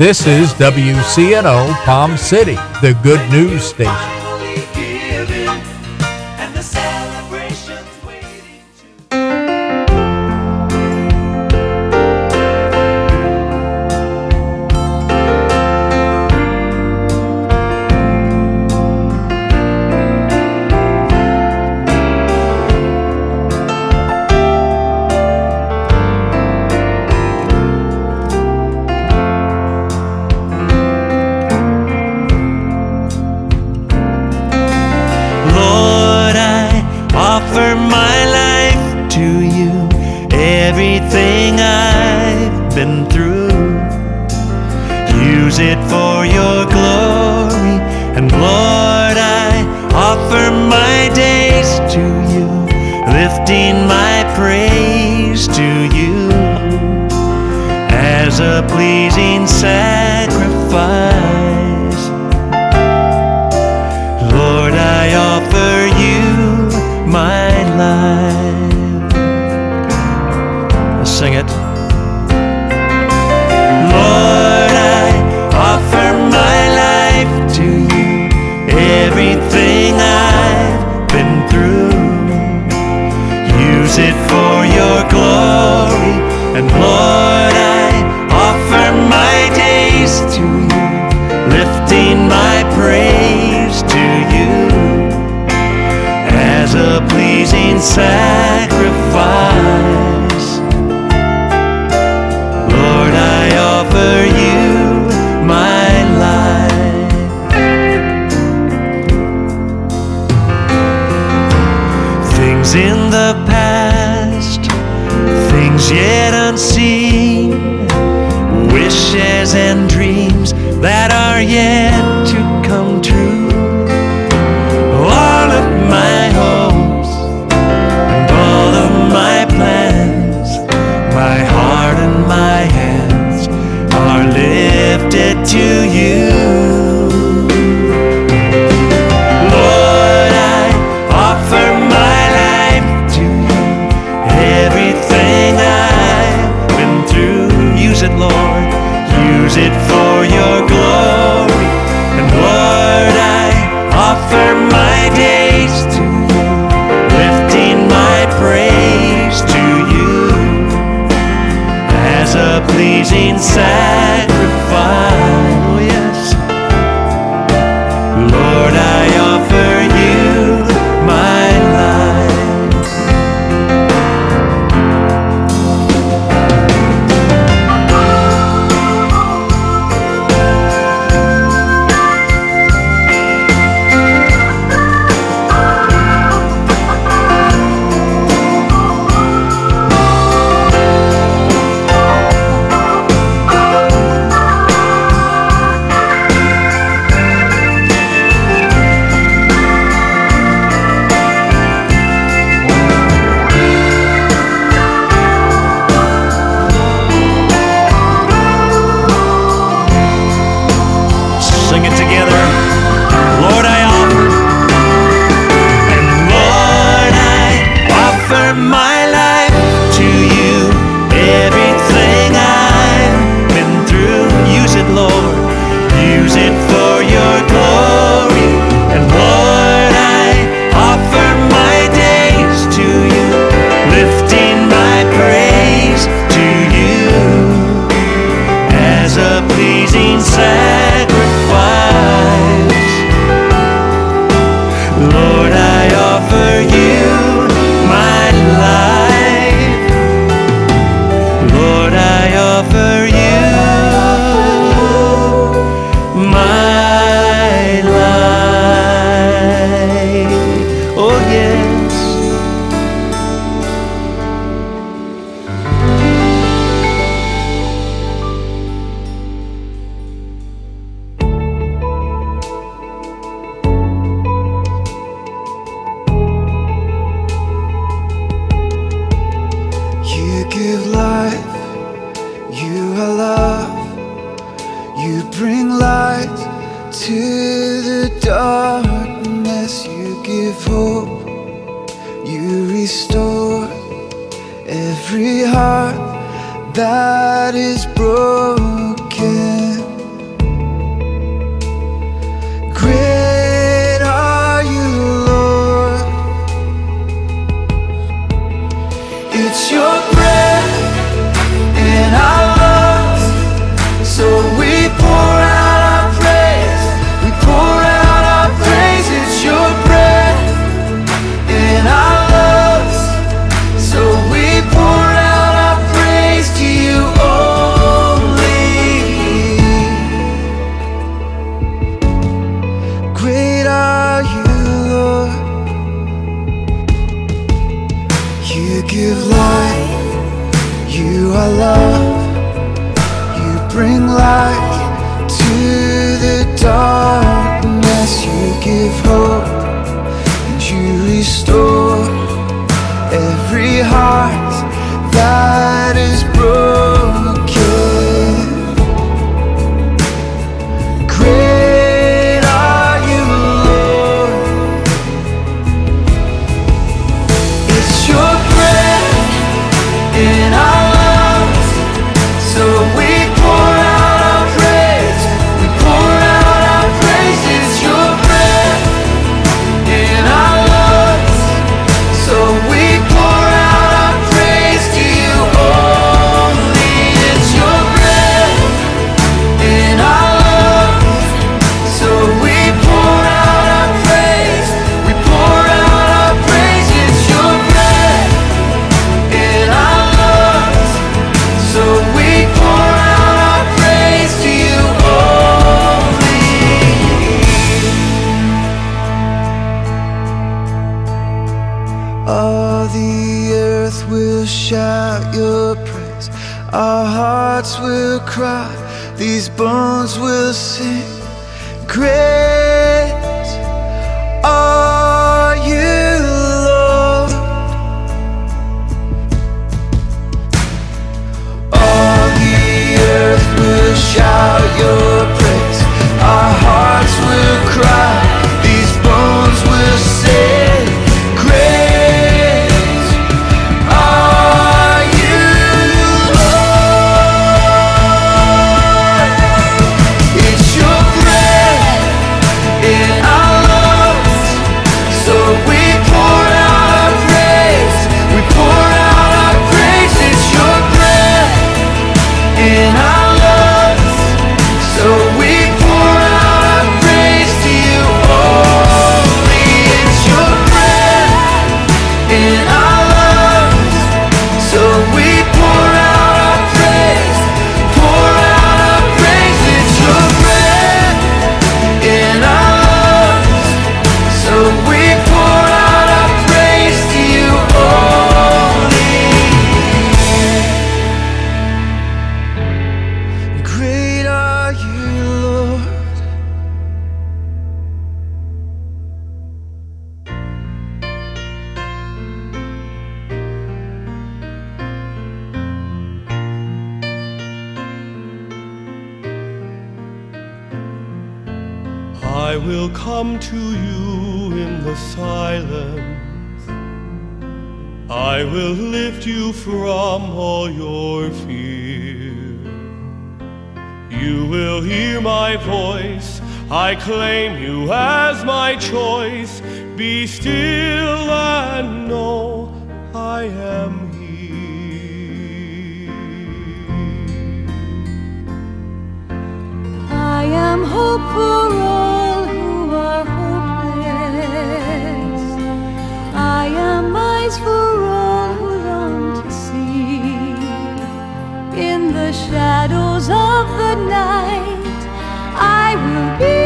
This is WCNO Palm City, the good news station. amazing sound. as a pleasing sacrifice. Lord, I offer you my life. Things in the past, things yet unseen, wishes and dreams that are yet sunset. come to you in the silence. I will lift you from all your fear. You will hear my voice. I claim you as my choice. Be still and know I am here. I am hope for all. am eyes for all who long to see. In the shadows of the night, I will be.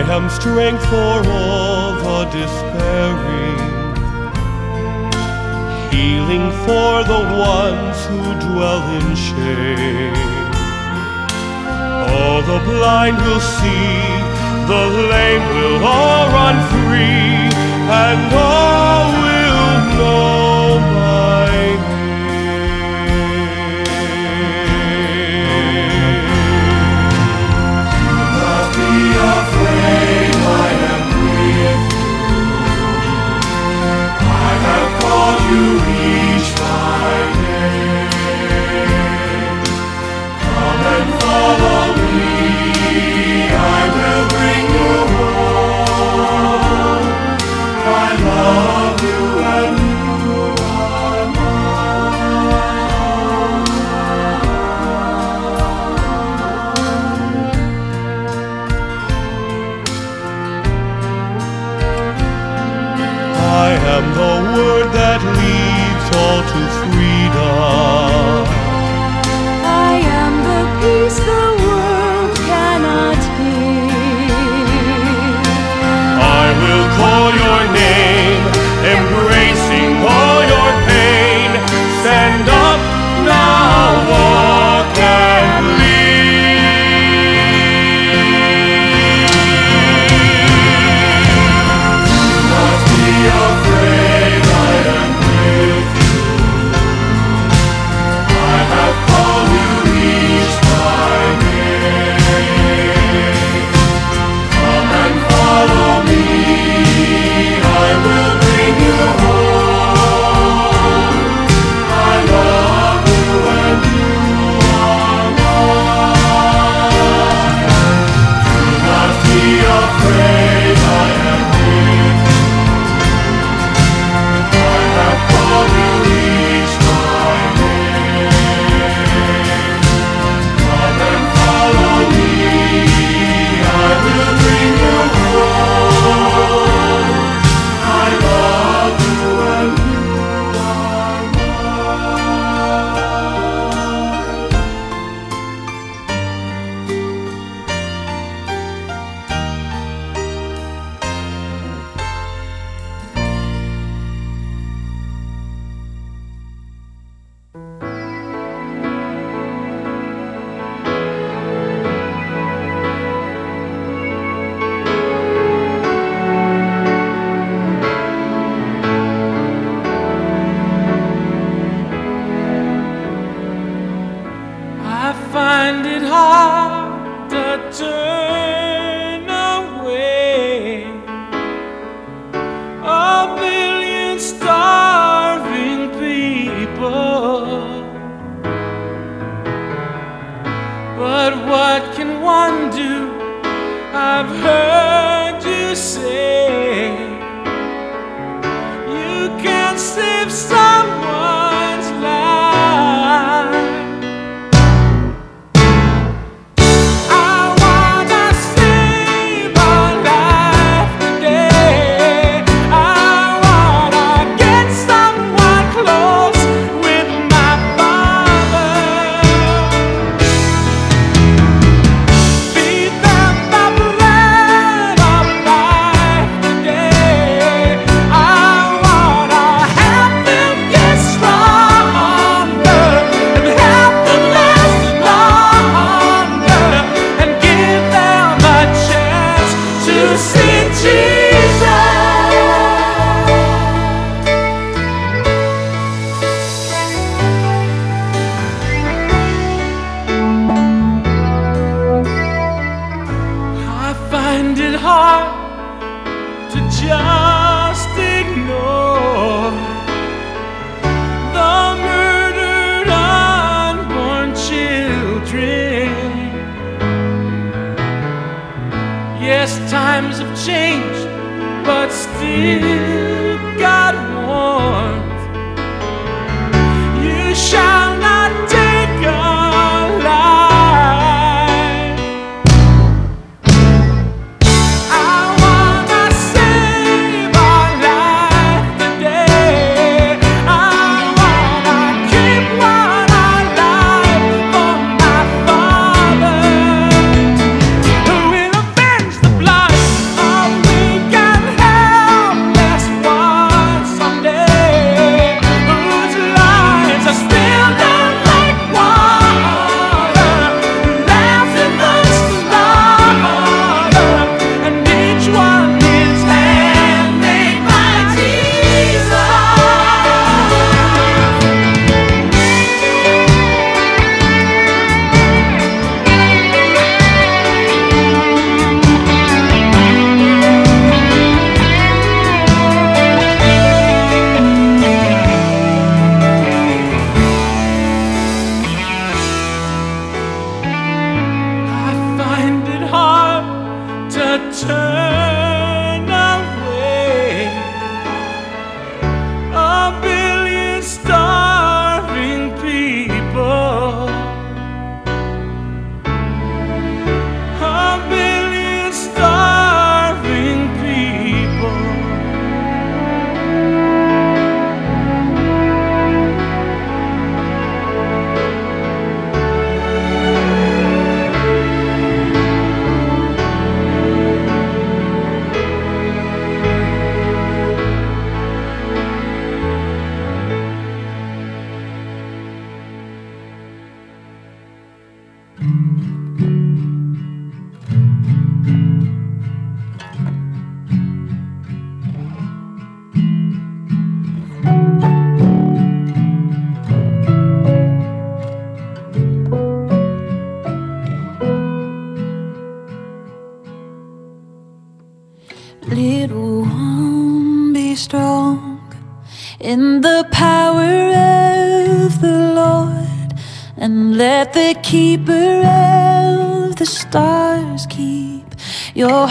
I am strength for all the despairing, healing for the ones who dwell in shame. All the blind will see, the lame will all run free, and all will know.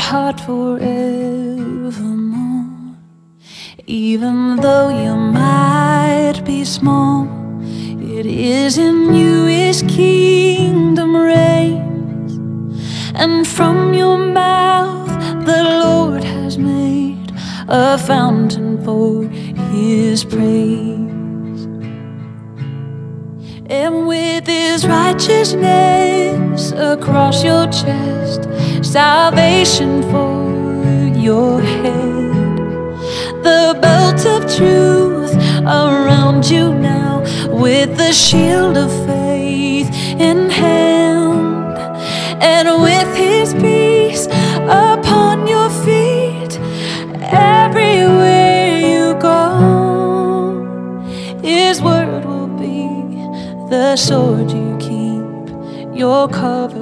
heart forevermore. Even though you might be small, it is in you his kingdom reigns, and from your mouth the Lord has made a fountain for his praise. And with his righteousness across your chest salvation for your head. The belt of truth around you now, with the shield of faith in hand, and with his peace upon your feet everywhere you go. His word will be the sword you keep, your cover.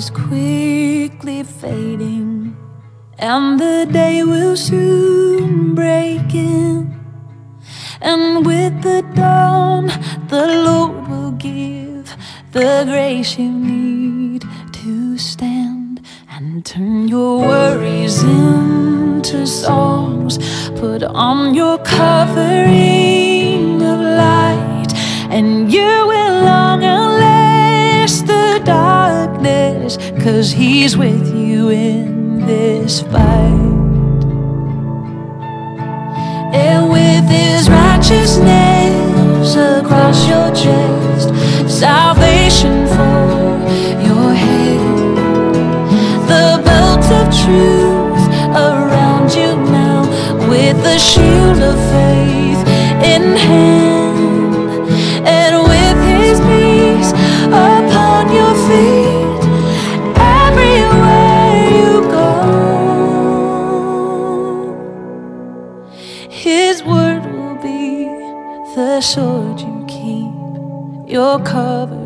Is quickly fading, and the day will soon break in. And with the dawn, the Lord will give the grace you need to stand and turn your worries into songs. Put on your covering of light, and you will long darkness, cause He's with you in this fight. And with his righteousness across your chest, salvation for your head, the belt of truth around you now, with the shield of faith in hand, covered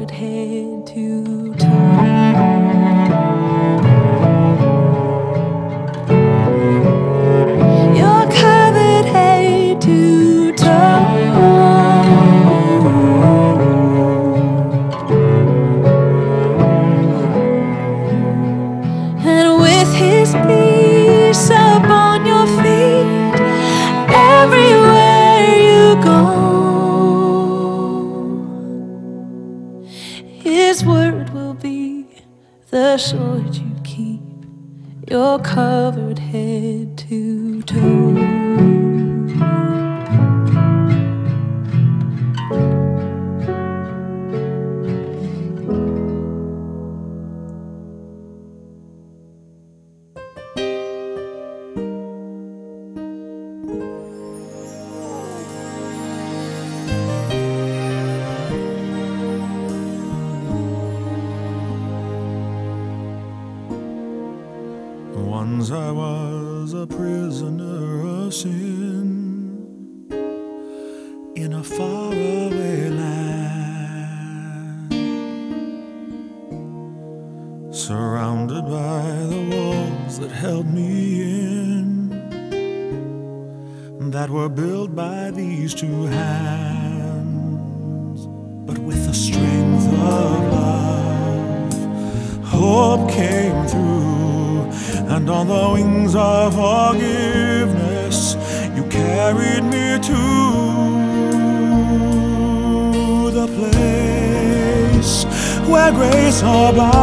Covered where grace abounds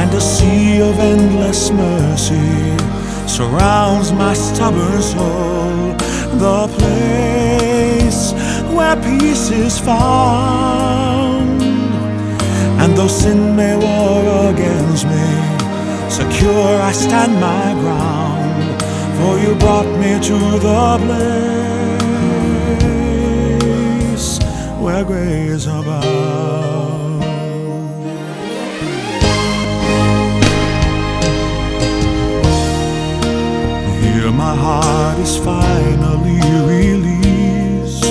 and a sea of endless mercy surrounds my stubborn soul. The place where peace is found. And though sin may war against me, secure I stand my ground. For you brought me to the place where grace abounds. Here my heart is finally released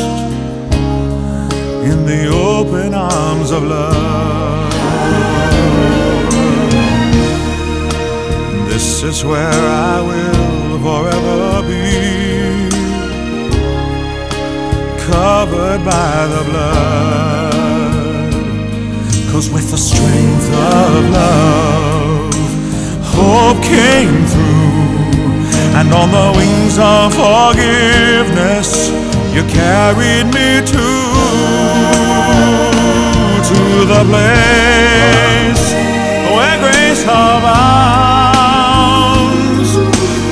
in the open arms of love. This is where I will by the blood. Cause with the strength of love, hope came through, and on the wings of forgiveness, you carried me to to the place where grace abounds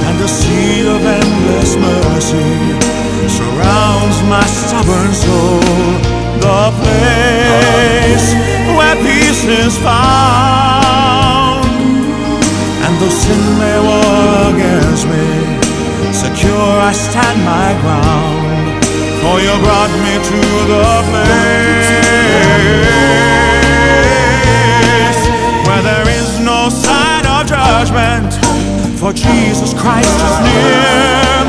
and a sea stubborn soul. The place where peace is found, and though sin may war against me, secure I stand my ground, for you brought me to the place where there is no sign of judgment, for Jesus Christ is near,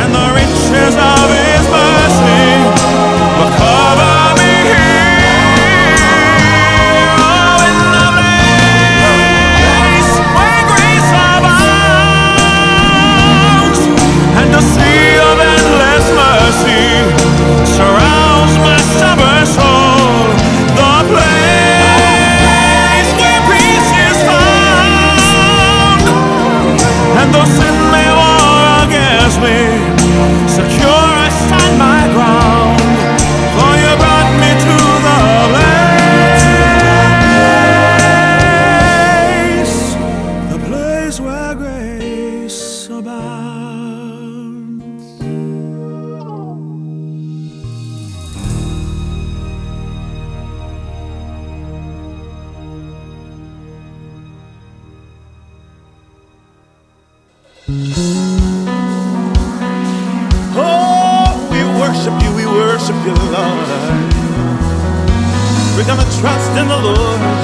and the riches of his mercy Oh, we worship you, we worship you, Lord. We're gonna trust in the Lord.